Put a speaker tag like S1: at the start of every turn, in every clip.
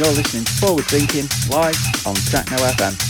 S1: you're listening to Forward Thinking live on Techno FM.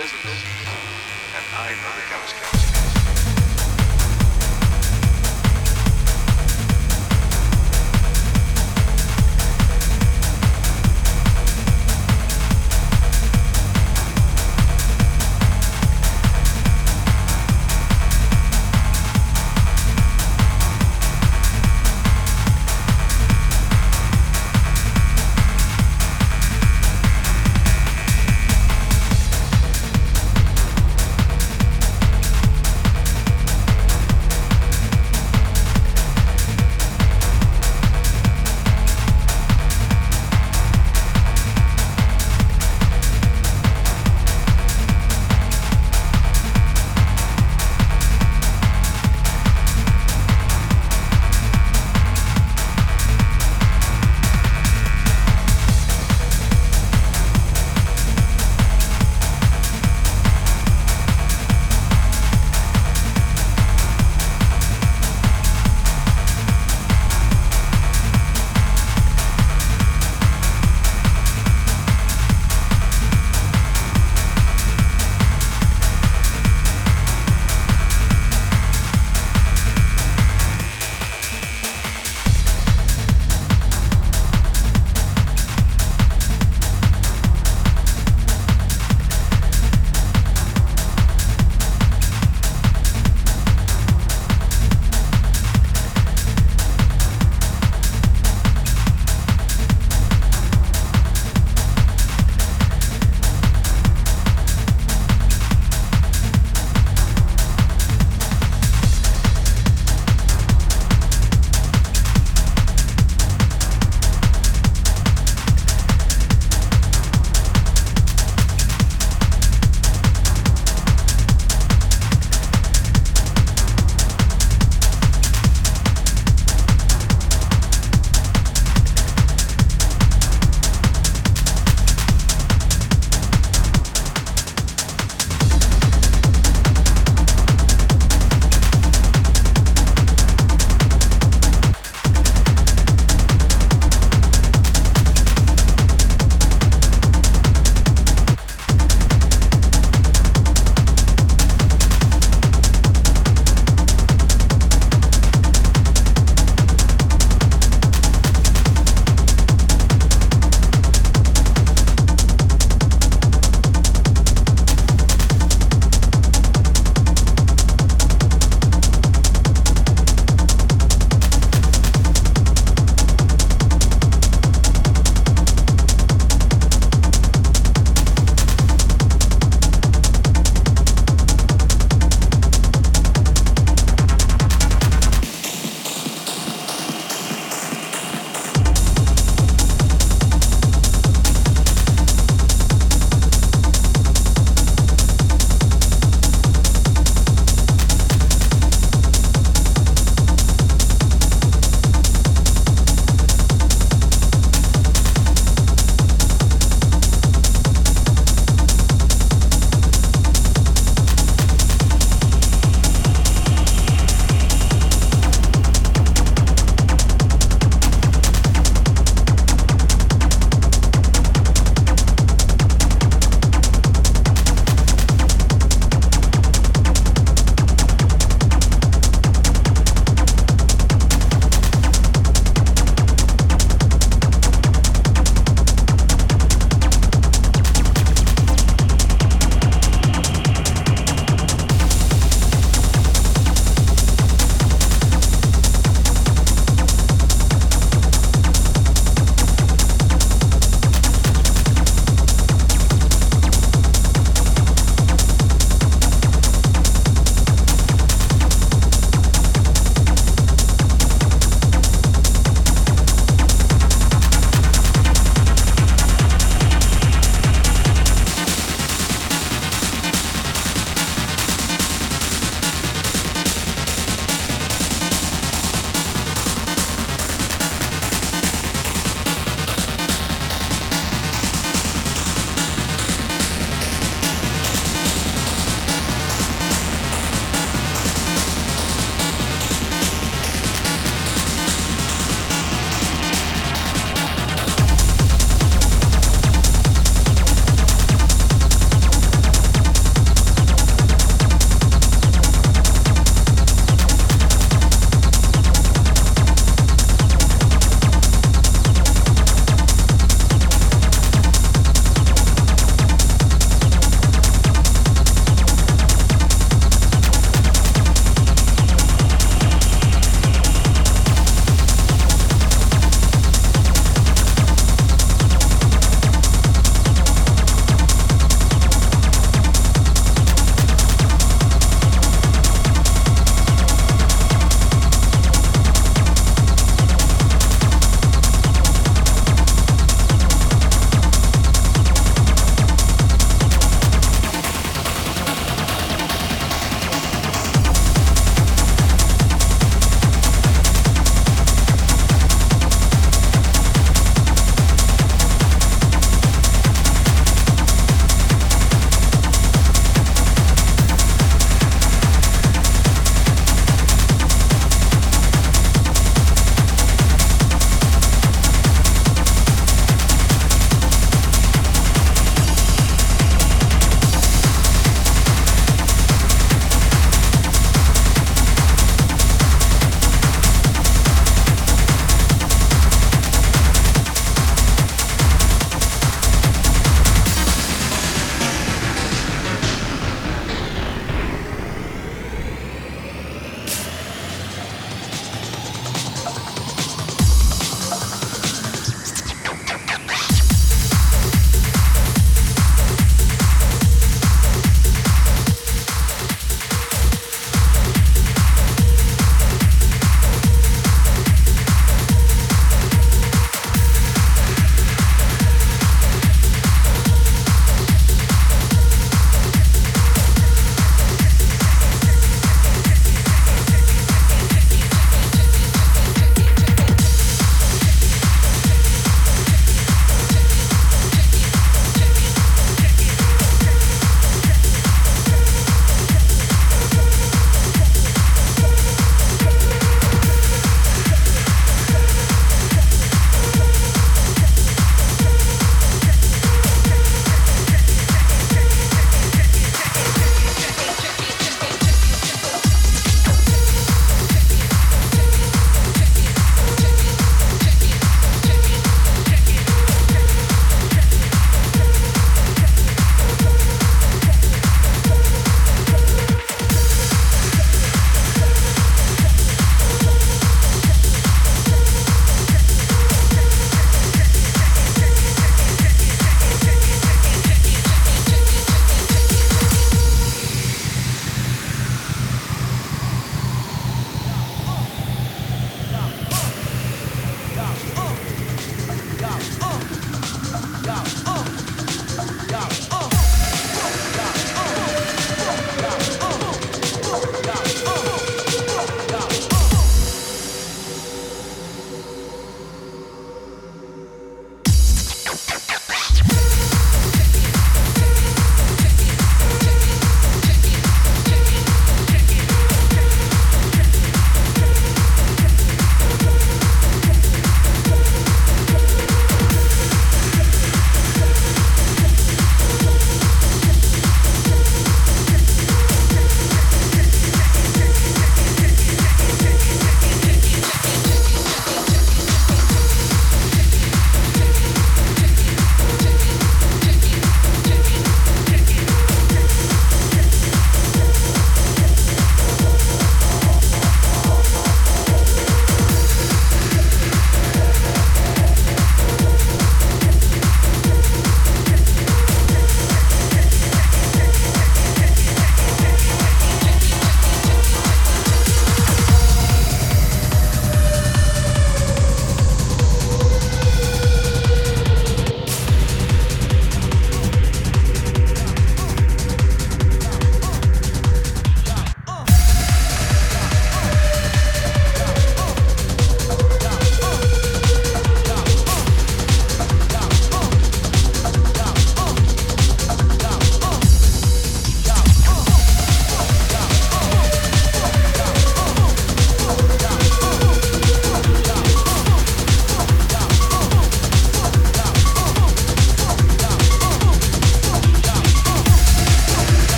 S2: Business, and I know the chemistry.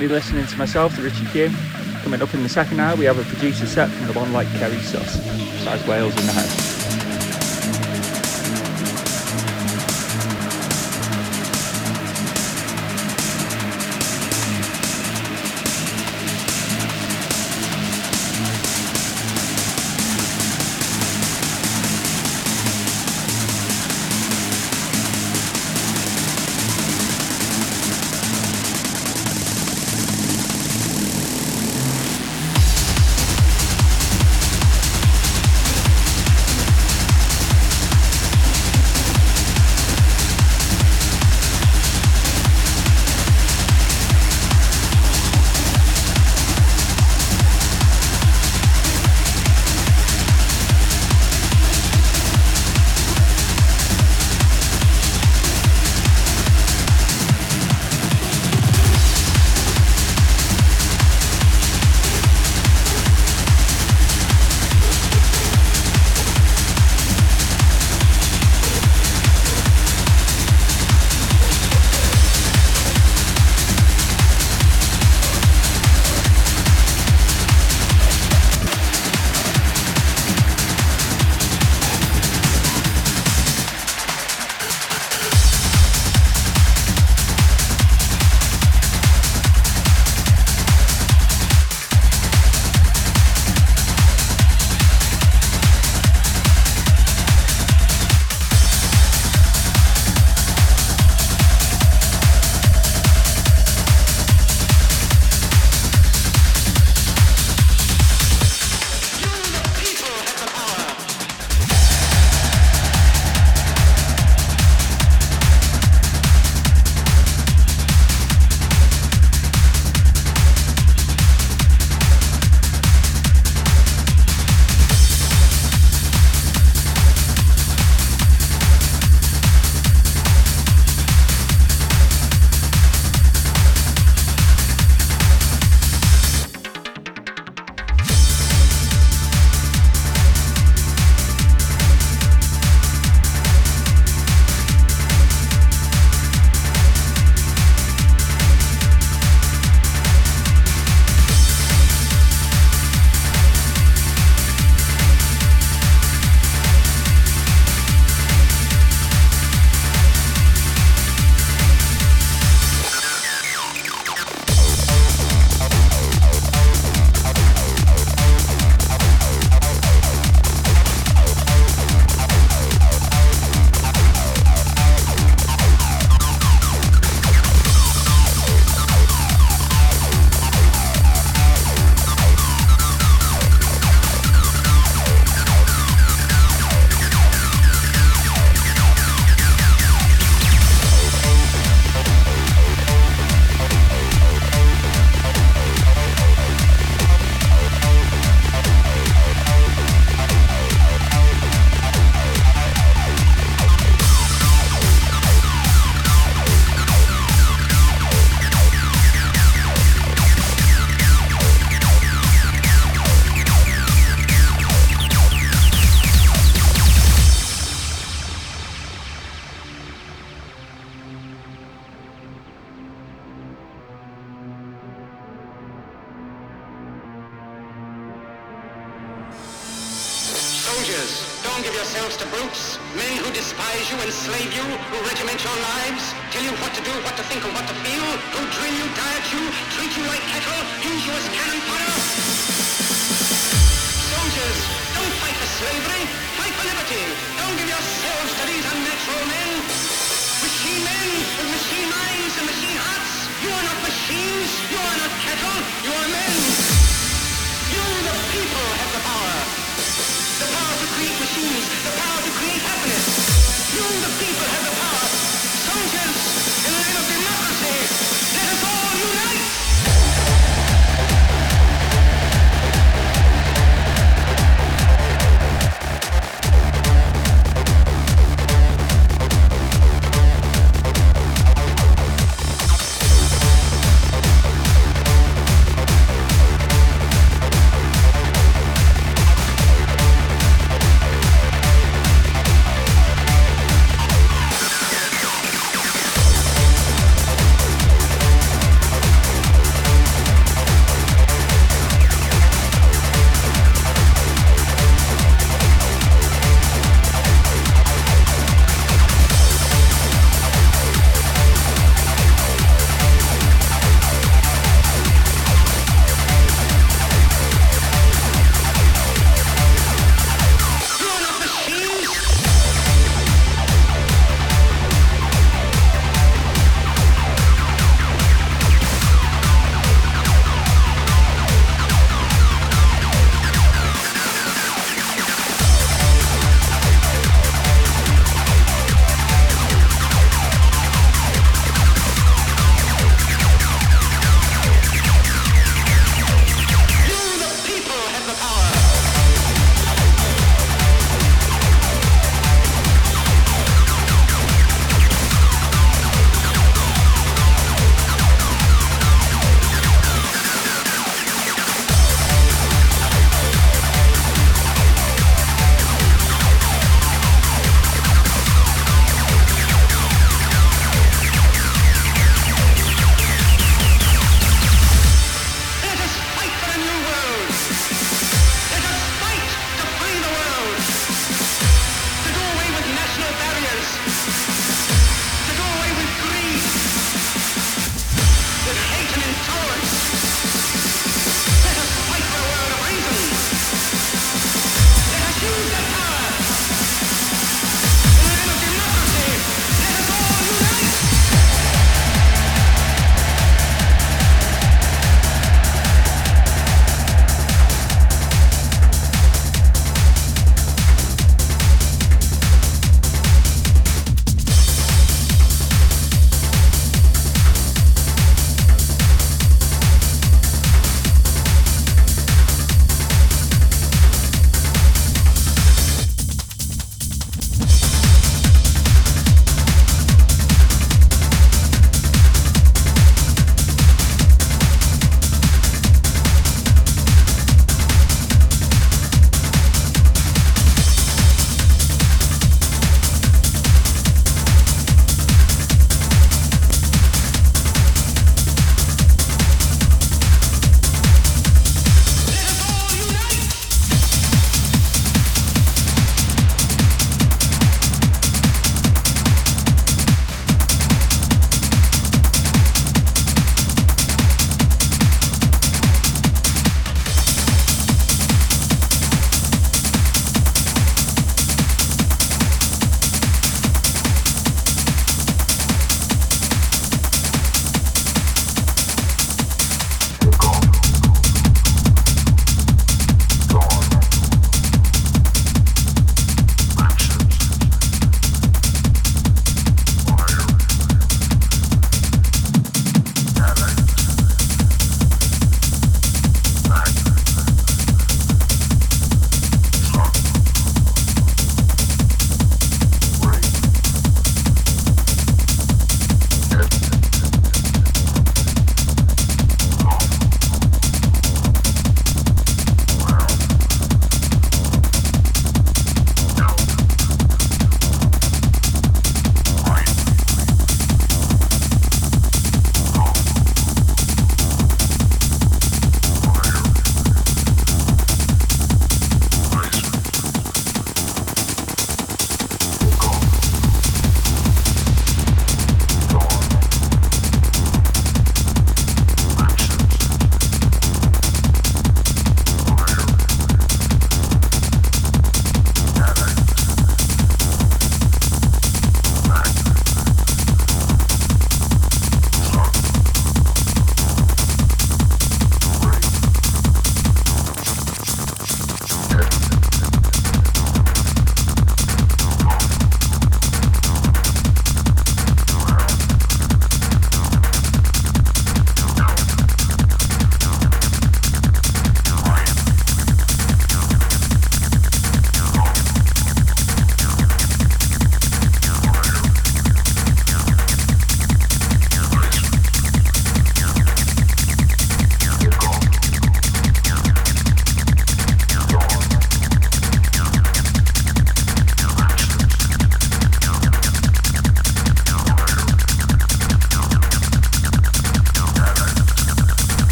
S3: Currently listening to myself, the Richie Q. Coming up in the second hour, we have a producer set from the one like Ceri Suss. Besides Wales in the house.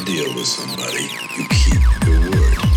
S4: A deal with somebody, you keep your word.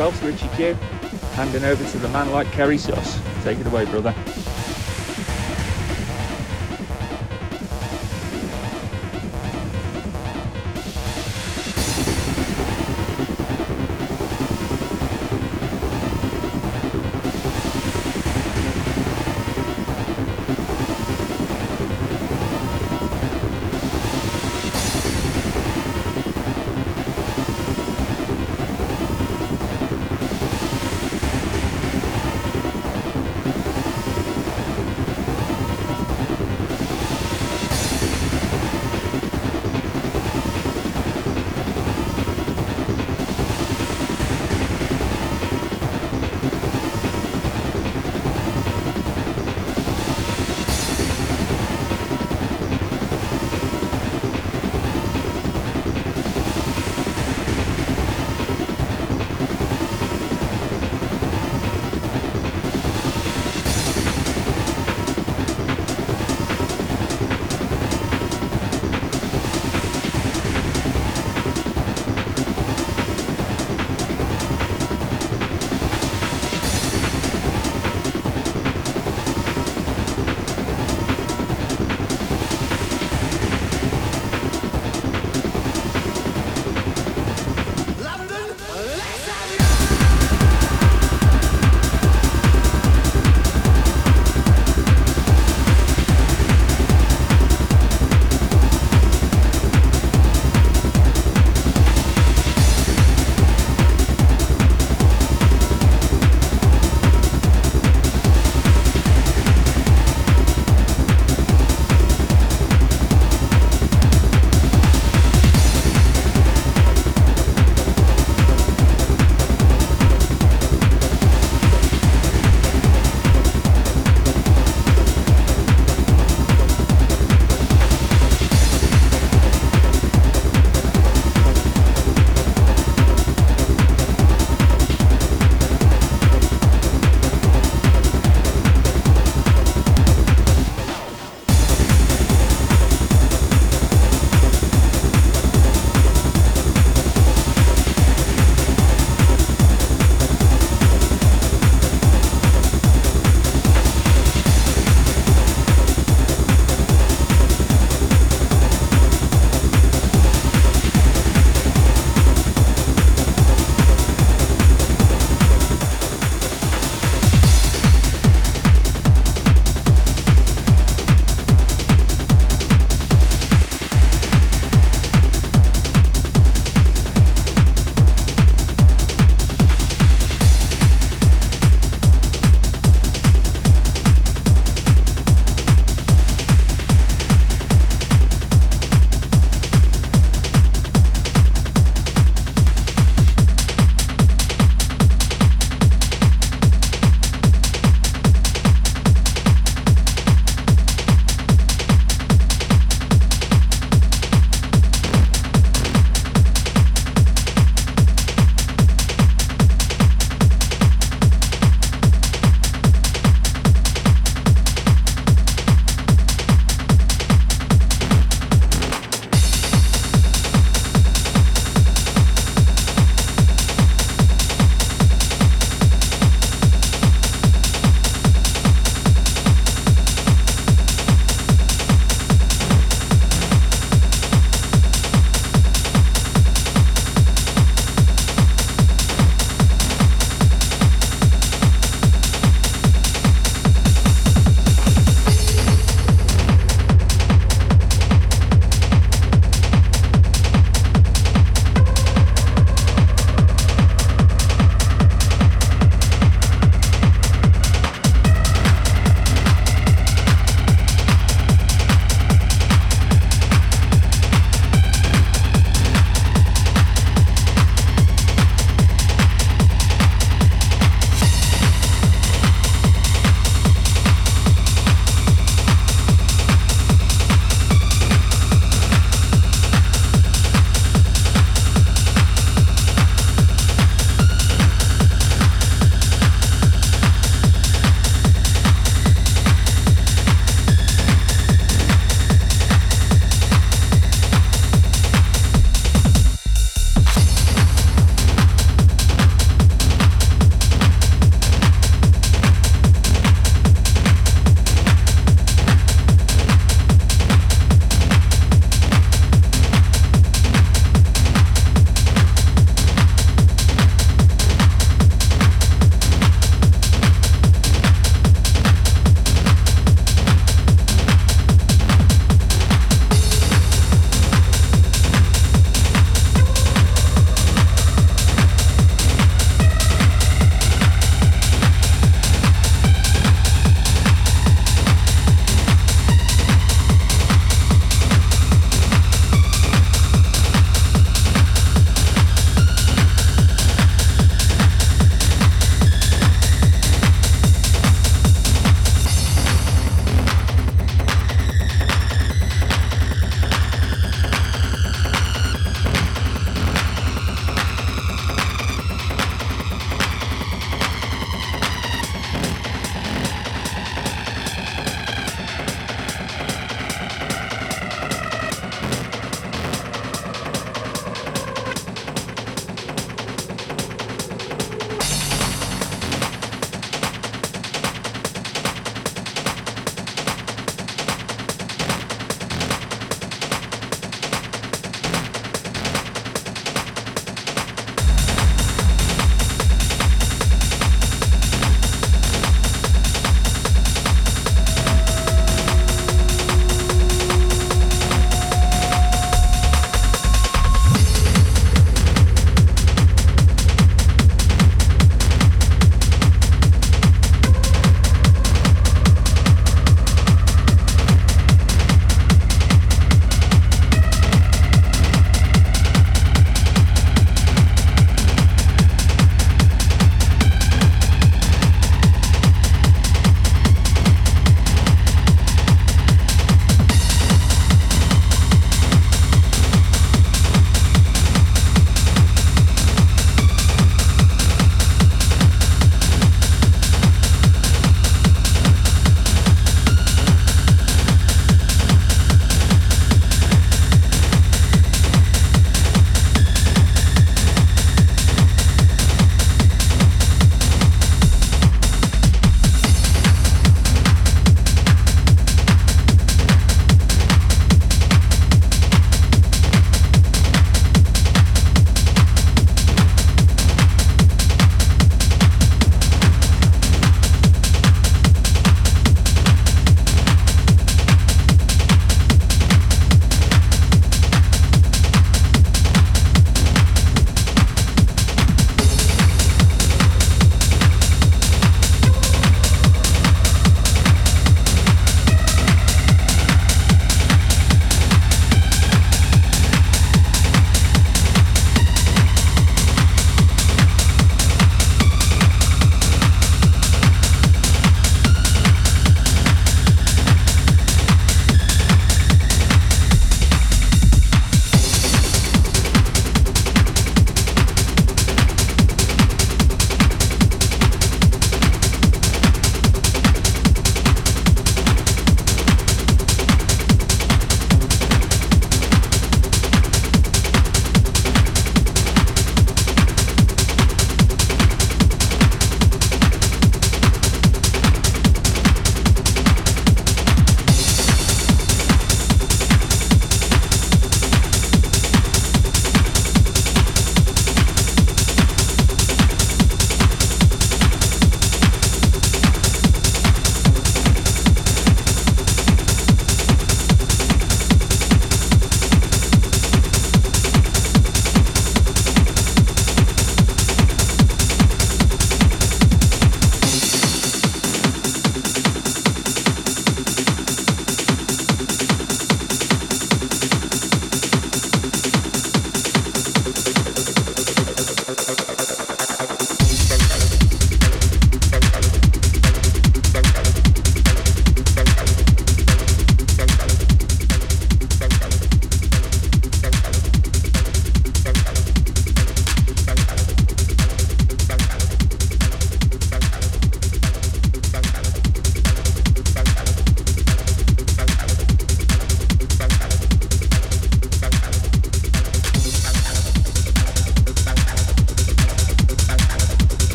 S1: Myself, Richie Q. Handing over to the man like Ceri Suss. Take it away, brother.